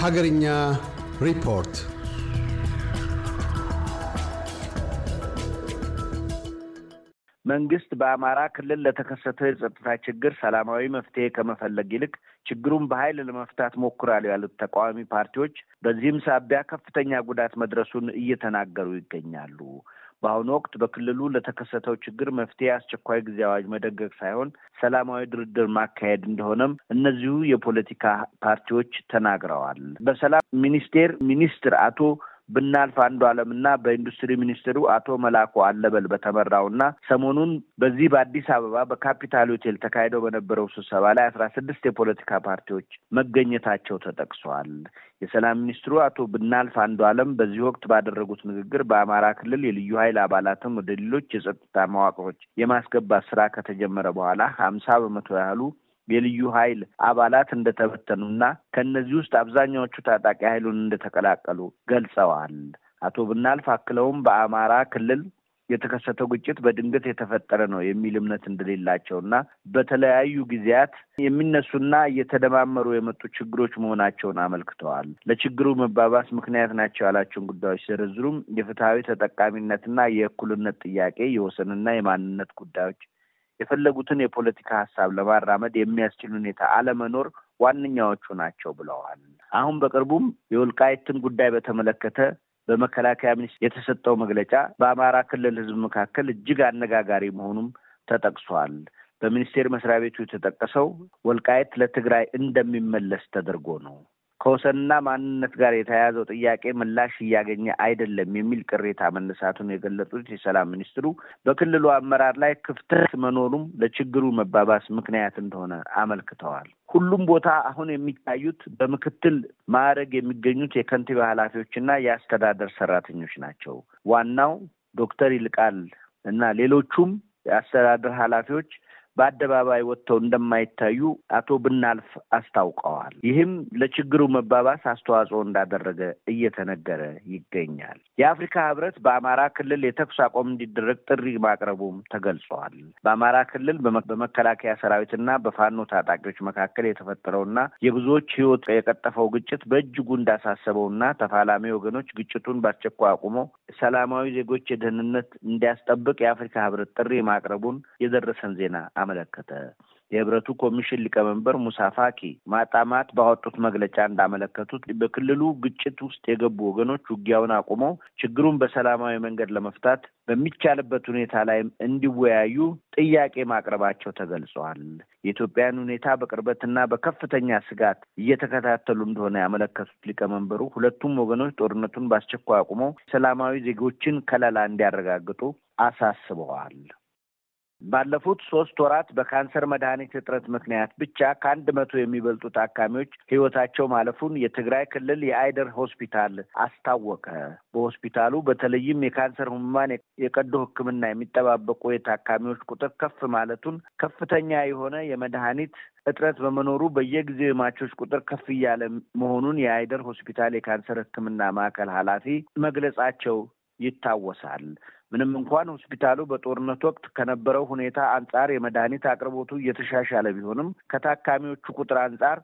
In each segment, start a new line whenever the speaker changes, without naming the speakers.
ሀገርኛ ሪፖርት
መንግስት በአማራ ክልል ለተከሰተው የጸጥታ ችግር ሰላማዊ መፍትሄ ከመፈለግ ይልቅ ችግሩን በኃይል ለመፍታት ሞክራል ያሉት ተቃዋሚ ፓርቲዎች በዚህም ሳቢያ ከፍተኛ ጉዳት መድረሱን እየተናገሩ ይገኛሉ። በአሁኑ ወቅት በክልሉ ለተከሰተው ችግር መፍትሄ አስቸኳይ ጊዜ አዋጅ መደንገግ ሳይሆን ሰላማዊ ድርድር ማካሄድ እንደሆነም እነዚሁ የፖለቲካ ፓርቲዎች ተናግረዋል። በሰላም ሚኒስቴር ሚኒስትር አቶ ብናልፍ አንዱ አለም እና በኢንዱስትሪ ሚኒስትሩ አቶ መላኩ አለበል በተመራውና ሰሞኑን በዚህ በአዲስ አበባ በካፒታል ሆቴል ተካሂደው በነበረው ስብሰባ ላይ አስራ ስድስት የፖለቲካ ፓርቲዎች መገኘታቸው ተጠቅሰዋል። የሰላም ሚኒስትሩ አቶ ብናልፍ አንዱ አለም በዚህ ወቅት ባደረጉት ንግግር በአማራ ክልል የልዩ ኃይል አባላትን ወደ ሌሎች የጸጥታ መዋቅሮች የማስገባት ስራ ከተጀመረ በኋላ ሀምሳ በመቶ ያህሉ የልዩ ኃይል አባላት እንደተበተኑና ከእነዚህ ውስጥ አብዛኛዎቹ ታጣቂ ኃይሉን እንደተቀላቀሉ ገልጸዋል። አቶ ብናልፍ አክለውም በአማራ ክልል የተከሰተው ግጭት በድንገት የተፈጠረ ነው የሚል እምነት እንደሌላቸውና በተለያዩ ጊዜያት የሚነሱና እየተደማመሩ የመጡ ችግሮች መሆናቸውን አመልክተዋል። ለችግሩ መባባስ ምክንያት ናቸው ያላቸውን ጉዳዮች ሲዘረዝሩም የፍትሐዊ ተጠቃሚነትና የእኩልነት ጥያቄ፣ የወሰንና የማንነት ጉዳዮች የፈለጉትን የፖለቲካ ሀሳብ ለማራመድ የሚያስችል ሁኔታ አለመኖር ዋነኛዎቹ ናቸው ብለዋል። አሁን በቅርቡም የወልቃይትን ጉዳይ በተመለከተ በመከላከያ ሚኒስቴር የተሰጠው መግለጫ በአማራ ክልል ሕዝብ መካከል እጅግ አነጋጋሪ መሆኑም ተጠቅሷል። በሚኒስቴር መስሪያ ቤቱ የተጠቀሰው ወልቃይት ለትግራይ እንደሚመለስ ተደርጎ ነው። ከወሰንና ማንነት ጋር የተያያዘው ጥያቄ ምላሽ እያገኘ አይደለም የሚል ቅሬታ መነሳቱን የገለጹት የሰላም ሚኒስትሩ በክልሉ አመራር ላይ ክፍተት መኖሩም ለችግሩ መባባስ ምክንያት እንደሆነ አመልክተዋል። ሁሉም ቦታ አሁን የሚታዩት በምክትል ማዕረግ የሚገኙት የከንቲባ ኃላፊዎችና የአስተዳደር ሰራተኞች ናቸው። ዋናው ዶክተር ይልቃል እና ሌሎቹም የአስተዳደር ኃላፊዎች በአደባባይ ወጥተው እንደማይታዩ አቶ ብናልፍ አስታውቀዋል። ይህም ለችግሩ መባባስ አስተዋጽኦ እንዳደረገ እየተነገረ ይገኛል። የአፍሪካ ሕብረት በአማራ ክልል የተኩስ አቁም እንዲደረግ ጥሪ ማቅረቡም ተገልጿል። በአማራ ክልል በመከላከያ ሰራዊትና በፋኖ ታጣቂዎች መካከል የተፈጠረውና የብዙዎች ሕይወት የቀጠፈው ግጭት በእጅጉ እንዳሳሰበውና ተፋላሚ ወገኖች ግጭቱን በአስቸኳይ አቁመው ሰላማዊ ዜጎች የደህንነት እንዲያስጠብቅ የአፍሪካ ሕብረት ጥሪ ማቅረቡን የደረሰን ዜና አመለከተ። የህብረቱ ኮሚሽን ሊቀመንበር ሙሳ ፋኪ ማጣማት ባወጡት መግለጫ እንዳመለከቱት በክልሉ ግጭት ውስጥ የገቡ ወገኖች ውጊያውን አቁመው ችግሩን በሰላማዊ መንገድ ለመፍታት በሚቻልበት ሁኔታ ላይ እንዲወያዩ ጥያቄ ማቅረባቸው ተገልጸዋል። የኢትዮጵያን ሁኔታ በቅርበትና በከፍተኛ ስጋት እየተከታተሉ እንደሆነ ያመለከቱት ሊቀመንበሩ ሁለቱም ወገኖች ጦርነቱን በአስቸኳይ አቁመው ሰላማዊ ዜጎችን ከለላ እንዲያረጋግጡ አሳስበዋል። ባለፉት ሶስት ወራት በካንሰር መድኃኒት እጥረት ምክንያት ብቻ ከአንድ መቶ የሚበልጡ ታካሚዎች ህይወታቸው ማለፉን የትግራይ ክልል የአይደር ሆስፒታል አስታወቀ። በሆስፒታሉ በተለይም የካንሰር ህሙማን የቀዶ ሕክምና የሚጠባበቁ የታካሚዎች ቁጥር ከፍ ማለቱን፣ ከፍተኛ የሆነ የመድኃኒት እጥረት በመኖሩ በየጊዜው የሟቾች ቁጥር ከፍ እያለ መሆኑን የአይደር ሆስፒታል የካንሰር ሕክምና ማዕከል ኃላፊ መግለጻቸው ይታወሳል። ምንም እንኳን ሆስፒታሉ በጦርነት ወቅት ከነበረው ሁኔታ አንጻር የመድኃኒት አቅርቦቱ እየተሻሻለ ቢሆንም ከታካሚዎቹ ቁጥር አንጻር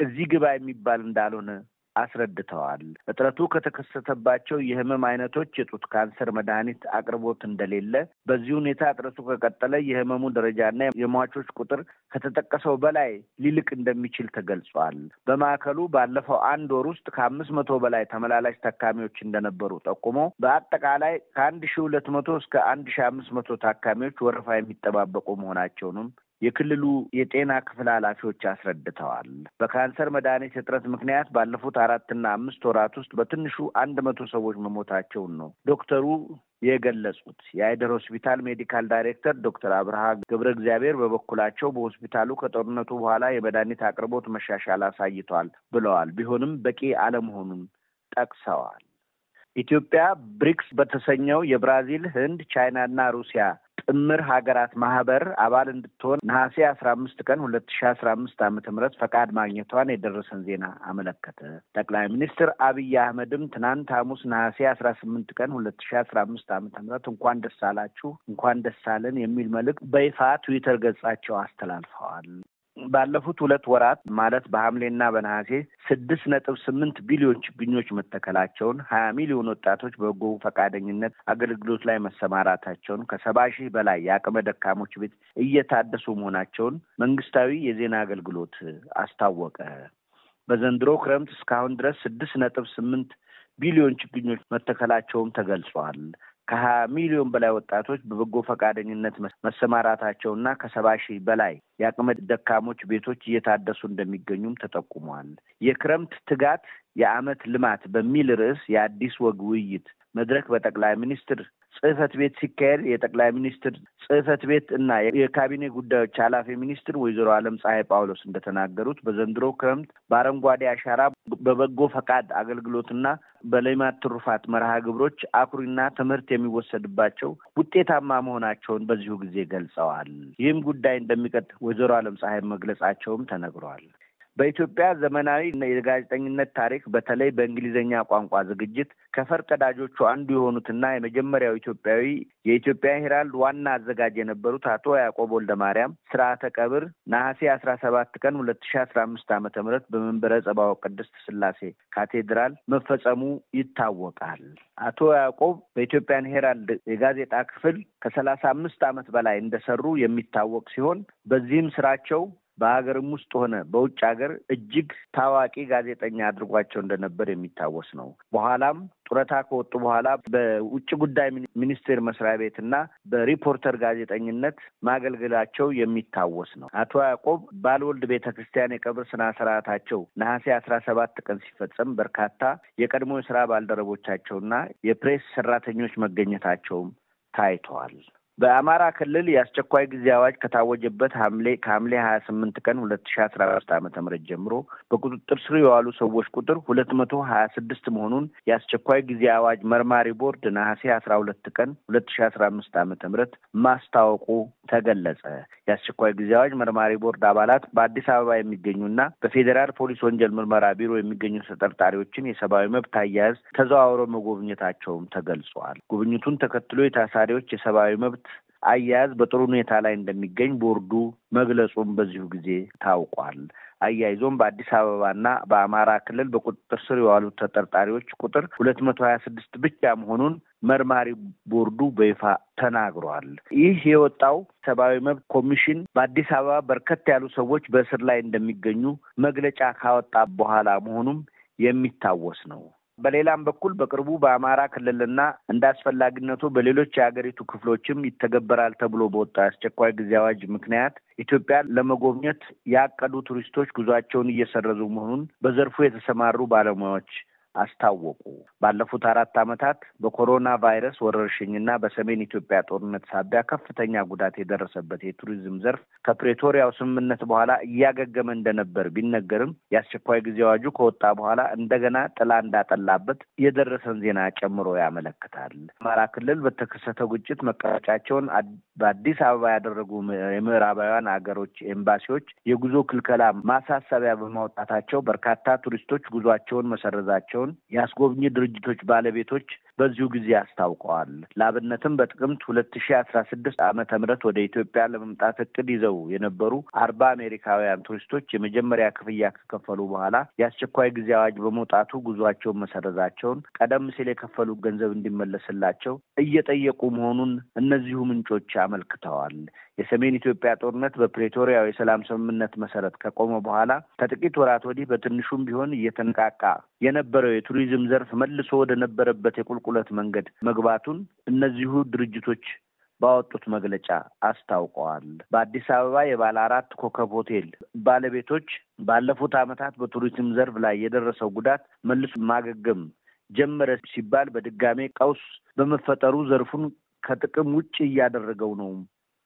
እዚህ ግባ የሚባል እንዳልሆነ አስረድተዋል። እጥረቱ ከተከሰተባቸው የህመም አይነቶች የጡት ካንሰር መድኃኒት አቅርቦት እንደሌለ፣ በዚህ ሁኔታ እጥረቱ ከቀጠለ የህመሙ ደረጃና የሟቾች ቁጥር ከተጠቀሰው በላይ ሊልቅ እንደሚችል ተገልጿል። በማዕከሉ ባለፈው አንድ ወር ውስጥ ከአምስት መቶ በላይ ተመላላሽ ታካሚዎች እንደነበሩ ጠቁሞ በአጠቃላይ ከአንድ ሺ ሁለት መቶ እስከ አንድ ሺ አምስት መቶ ታካሚዎች ወረፋ የሚጠባበቁ መሆናቸውንም የክልሉ የጤና ክፍል ኃላፊዎች አስረድተዋል። በካንሰር መድኃኒት እጥረት ምክንያት ባለፉት አራትና አምስት ወራት ውስጥ በትንሹ አንድ መቶ ሰዎች መሞታቸውን ነው ዶክተሩ የገለጹት። የአይደር ሆስፒታል ሜዲካል ዳይሬክተር ዶክተር አብርሃ ገብረ እግዚአብሔር በበኩላቸው በሆስፒታሉ ከጦርነቱ በኋላ የመድኃኒት አቅርቦት መሻሻል አሳይቷል ብለዋል። ቢሆንም በቂ አለመሆኑን ጠቅሰዋል። ኢትዮጵያ ብሪክስ በተሰኘው የብራዚል፣ ህንድ፣ ቻይናና ሩሲያ ጥምር ሀገራት ማህበር አባል እንድትሆን ነሐሴ አስራ አምስት ቀን ሁለት ሺ አስራ አምስት ዓመተ ምህረት ፈቃድ ማግኘቷን የደረሰን ዜና አመለከተ። ጠቅላይ ሚኒስትር አብይ አህመድም ትናንት ሐሙስ ነሐሴ አስራ ስምንት ቀን ሁለት ሺ አስራ አምስት ዓመተ ምህረት እንኳን ደስ አላችሁ እንኳን ደስ አለን የሚል መልእክት በይፋ ትዊተር ገጻቸው አስተላልፈዋል። ባለፉት ሁለት ወራት ማለት በሐምሌና በነሐሴ ስድስት ነጥብ ስምንት ቢሊዮን ችግኞች መተከላቸውን ሀያ ሚሊዮን ወጣቶች በበጎ ፈቃደኝነት አገልግሎት ላይ መሰማራታቸውን ከሰባ ሺህ በላይ የአቅመ ደካሞች ቤት እየታደሱ መሆናቸውን መንግስታዊ የዜና አገልግሎት አስታወቀ። በዘንድሮ ክረምት እስካሁን ድረስ ስድስት ነጥብ ስምንት ቢሊዮን ችግኞች መተከላቸውም ተገልጿል። ከሀያ ሚሊዮን በላይ ወጣቶች በበጎ ፈቃደኝነት መሰማራታቸውና ከሰባ ሺህ በላይ የአቅመ ደካሞች ቤቶች እየታደሱ እንደሚገኙም ተጠቁሟል። የክረምት ትጋት የዓመት ልማት በሚል ርዕስ የአዲስ ወግ ውይይት መድረክ በጠቅላይ ሚኒስትር ጽህፈት ቤት ሲካሄድ የጠቅላይ ሚኒስትር ጽህፈት ቤት እና የካቢኔ ጉዳዮች ኃላፊ ሚኒስትር ወይዘሮ አለም ፀሐይ ጳውሎስ እንደተናገሩት በዘንድሮ ክረምት በአረንጓዴ አሻራ በበጎ ፈቃድ አገልግሎትና በሌማት ትሩፋት መርሃ ግብሮች አኩሪና ትምህርት የሚወሰድባቸው ውጤታማ መሆናቸውን በዚሁ ጊዜ ገልጸዋል። ይህም ጉዳይ እንደሚቀጥል ወይዘሮ አለም ፀሐይ መግለጻቸውም ተነግሯል። በኢትዮጵያ ዘመናዊ የጋዜጠኝነት ታሪክ በተለይ በእንግሊዝኛ ቋንቋ ዝግጅት ከፈርቀዳጆቹ አንዱ የሆኑትና የመጀመሪያው ኢትዮጵያዊ የኢትዮጵያ ሄራልድ ዋና አዘጋጅ የነበሩት አቶ ያዕቆብ ወልደ ማርያም ስርዓተ ቀብር ነሐሴ አስራ ሰባት ቀን ሁለት ሺ አስራ አምስት ዓመተ ምህረት በመንበረ ጸባዖት ቅድስት ስላሴ ካቴድራል መፈጸሙ ይታወቃል። አቶ ያዕቆብ በኢትዮጵያን ሄራልድ የጋዜጣ ክፍል ከሰላሳ አምስት ዓመት በላይ እንደሰሩ የሚታወቅ ሲሆን በዚህም ስራቸው በሀገርም ውስጥ ሆነ በውጭ ሀገር እጅግ ታዋቂ ጋዜጠኛ አድርጓቸው እንደነበር የሚታወስ ነው። በኋላም ጡረታ ከወጡ በኋላ በውጭ ጉዳይ ሚኒስቴር መስሪያ ቤት እና በሪፖርተር ጋዜጠኝነት ማገልገላቸው የሚታወስ ነው። አቶ ያዕቆብ ባልወልድ ቤተ ክርስቲያን የቀብር ስነ ስርዓታቸው ነሐሴ አስራ ሰባት ቀን ሲፈጸም በርካታ የቀድሞ የስራ ባልደረቦቻቸውና የፕሬስ ሰራተኞች መገኘታቸውም ታይተዋል። በአማራ ክልል የአስቸኳይ ጊዜ አዋጅ ከታወጀበት ሐምሌ ከሐምሌ ሀያ ስምንት ቀን ሁለት ሺ አስራ አምስት ዓመተ ምህረት ጀምሮ በቁጥጥር ስር የዋሉ ሰዎች ቁጥር ሁለት መቶ ሀያ ስድስት መሆኑን የአስቸኳይ ጊዜ አዋጅ መርማሪ ቦርድ ነሐሴ አስራ ሁለት ቀን ሁለት ሺ አስራ አምስት ዓመተ ምህረት ማስታወቁ ተገለጸ። የአስቸኳይ ጊዜ አዋጅ መርማሪ ቦርድ አባላት በአዲስ አበባ የሚገኙና በፌዴራል ፖሊስ ወንጀል ምርመራ ቢሮ የሚገኙ ተጠርጣሪዎችን የሰብአዊ መብት አያያዝ ተዘዋውረው መጎብኘታቸውም ተገልጿል። ጉብኝቱን ተከትሎ የታሳሪዎች የሰብአዊ መብት አያያዝ በጥሩ ሁኔታ ላይ እንደሚገኝ ቦርዱ መግለጹም በዚሁ ጊዜ ታውቋል። አያይዞም በአዲስ አበባና በአማራ ክልል በቁጥጥር ስር የዋሉት ተጠርጣሪዎች ቁጥር ሁለት መቶ ሀያ ስድስት ብቻ መሆኑን መርማሪ ቦርዱ በይፋ ተናግሯል። ይህ የወጣው ሰብአዊ መብት ኮሚሽን በአዲስ አበባ በርከት ያሉ ሰዎች በእስር ላይ እንደሚገኙ መግለጫ ካወጣ በኋላ መሆኑም የሚታወስ ነው። በሌላም በኩል በቅርቡ በአማራ ክልልና እንደ አስፈላጊነቱ በሌሎች የሀገሪቱ ክፍሎችም ይተገበራል ተብሎ በወጣ አስቸኳይ ጊዜ አዋጅ ምክንያት ኢትዮጵያ ለመጎብኘት ያቀዱ ቱሪስቶች ጉዟቸውን እየሰረዙ መሆኑን በዘርፉ የተሰማሩ ባለሙያዎች አስታወቁ። ባለፉት አራት ዓመታት በኮሮና ቫይረስ ወረርሽኝና በሰሜን ኢትዮጵያ ጦርነት ሳቢያ ከፍተኛ ጉዳት የደረሰበት የቱሪዝም ዘርፍ ከፕሬቶሪያው ስምምነት በኋላ እያገገመ እንደነበር ቢነገርም የአስቸኳይ ጊዜ አዋጁ ከወጣ በኋላ እንደገና ጥላ እንዳጠላበት የደረሰን ዜና ጨምሮ ያመለክታል። አማራ ክልል በተከሰተው ግጭት መቀመጫቸውን በአዲስ አበባ ያደረጉ የምዕራባውያን ሀገሮች ኤምባሲዎች የጉዞ ክልከላ ማሳሰቢያ በማውጣታቸው በርካታ ቱሪስቶች ጉዟቸውን መሰረዛቸው የአስጎብኚ ድርጅቶች ባለቤቶች በዚሁ ጊዜ አስታውቀዋል። ለአብነትም በጥቅምት ሁለት ሺ አስራ ስድስት ዓመተ ምህረት ወደ ኢትዮጵያ ለመምጣት እቅድ ይዘው የነበሩ አርባ አሜሪካውያን ቱሪስቶች የመጀመሪያ ክፍያ ከከፈሉ በኋላ የአስቸኳይ ጊዜ አዋጅ በመውጣቱ ጉዟቸውን መሰረዛቸውን፣ ቀደም ሲል የከፈሉት ገንዘብ እንዲመለስላቸው እየጠየቁ መሆኑን እነዚሁ ምንጮች አመልክተዋል። የሰሜን ኢትዮጵያ ጦርነት በፕሬቶሪያው የሰላም ስምምነት መሰረት ከቆመ በኋላ ከጥቂት ወራት ወዲህ በትንሹም ቢሆን እየተነቃቃ የነበረው የቱሪዝም ዘርፍ መልሶ ወደ ነበረበት የቁልቁለት መንገድ መግባቱን እነዚሁ ድርጅቶች ባወጡት መግለጫ አስታውቀዋል። በአዲስ አበባ የባለ አራት ኮከብ ሆቴል ባለቤቶች ባለፉት ዓመታት በቱሪዝም ዘርፍ ላይ የደረሰው ጉዳት መልሶ ማገገም ጀመረ ሲባል በድጋሜ ቀውስ በመፈጠሩ ዘርፉን ከጥቅም ውጭ እያደረገው ነው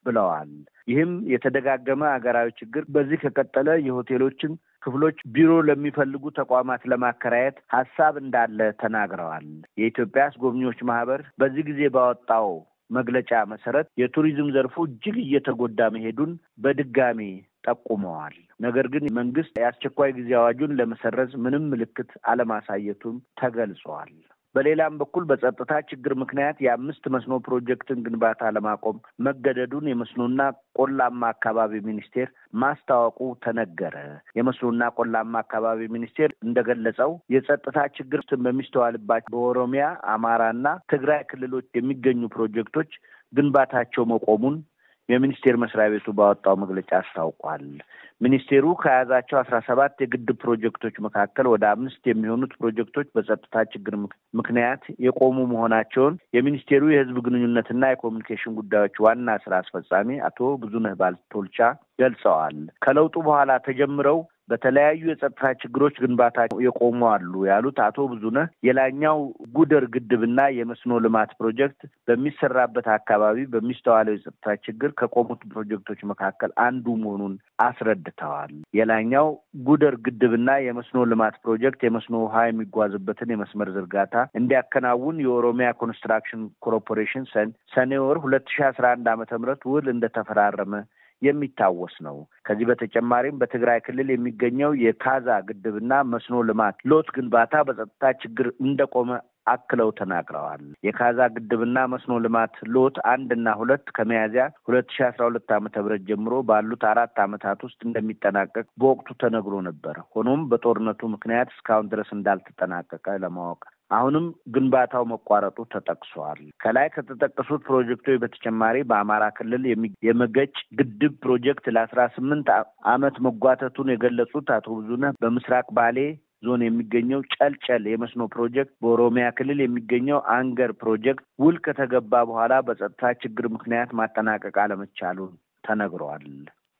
ብለዋል። ይህም የተደጋገመ ሀገራዊ ችግር በዚህ ከቀጠለ የሆቴሎችን ክፍሎች ቢሮ ለሚፈልጉ ተቋማት ለማከራየት ሀሳብ እንዳለ ተናግረዋል። የኢትዮጵያ አስጎብኚዎች ማህበር በዚህ ጊዜ ባወጣው መግለጫ መሰረት የቱሪዝም ዘርፉ እጅግ እየተጎዳ መሄዱን በድጋሚ ጠቁመዋል። ነገር ግን መንግስት የአስቸኳይ ጊዜ አዋጁን ለመሰረዝ ምንም ምልክት አለማሳየቱም ተገልጿል። በሌላም በኩል በጸጥታ ችግር ምክንያት የአምስት መስኖ ፕሮጀክትን ግንባታ ለማቆም መገደዱን የመስኖና ቆላማ አካባቢ ሚኒስቴር ማስታወቁ ተነገረ። የመስኖና ቆላማ አካባቢ ሚኒስቴር እንደገለጸው የጸጥታ ችግር በሚስተዋልባቸው በኦሮሚያ፣ አማራና ትግራይ ክልሎች የሚገኙ ፕሮጀክቶች ግንባታቸው መቆሙን የሚኒስቴር መስሪያ ቤቱ ባወጣው መግለጫ አስታውቋል። ሚኒስቴሩ ከያዛቸው አስራ ሰባት የግድብ ፕሮጀክቶች መካከል ወደ አምስት የሚሆኑት ፕሮጀክቶች በጸጥታ ችግር ምክንያት የቆሙ መሆናቸውን የሚኒስቴሩ የሕዝብ ግንኙነትና የኮሚኒኬሽን ጉዳዮች ዋና ስራ አስፈጻሚ አቶ ብዙነህ ባልቶልቻ ገልጸዋል። ከለውጡ በኋላ ተጀምረው በተለያዩ የጸጥታ ችግሮች ግንባታ የቆሙ አሉ ያሉት አቶ ብዙነህ የላኛው ጉደር ግድብና የመስኖ ልማት ፕሮጀክት በሚሰራበት አካባቢ በሚስተዋለው የጸጥታ ችግር ከቆሙት ፕሮጀክቶች መካከል አንዱ መሆኑን አስረድተዋል። የላይኛው ጉደር ግድብና የመስኖ ልማት ፕሮጀክት የመስኖ ውሃ የሚጓዝበትን የመስመር ዝርጋታ እንዲያከናውን የኦሮሚያ ኮንስትራክሽን ኮርፖሬሽን ሰኔ ወር ሁለት ሺህ አስራ አንድ ዓመተ ምህረት ውል እንደተፈራረመ የሚታወስ ነው። ከዚህ በተጨማሪም በትግራይ ክልል የሚገኘው የካዛ ግድብና መስኖ ልማት lot ግንባታ በጸጥታ ችግር እንደቆመ አክለው ተናግረዋል። የካዛ ግድብና መስኖ ልማት ሎት አንድና ሁለት ከሚያዝያ ሁለት ሺ አስራ ሁለት ዓመተ ምህረት ጀምሮ ባሉት አራት ዓመታት ውስጥ እንደሚጠናቀቅ በወቅቱ ተነግሮ ነበር። ሆኖም በጦርነቱ ምክንያት እስካሁን ድረስ እንዳልተጠናቀቀ ለማወቅ አሁንም ግንባታው መቋረጡ ተጠቅሷል። ከላይ ከተጠቀሱት ፕሮጀክቶች በተጨማሪ በአማራ ክልል የመገጭ ግድብ ፕሮጀክት ለአስራ ስምንት ዓመት መጓተቱን የገለጹት አቶ ብዙነህ በምስራቅ ባሌ ዞን የሚገኘው ጨልጨል የመስኖ ፕሮጀክት፣ በኦሮሚያ ክልል የሚገኘው አንገር ፕሮጀክት ውል ከተገባ በኋላ በጸጥታ ችግር ምክንያት ማጠናቀቅ አለመቻሉን ተነግሯል።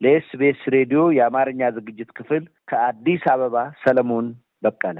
ለኤስቢኤስ ሬዲዮ የአማርኛ ዝግጅት ክፍል ከአዲስ አበባ ሰለሞን በቀለ።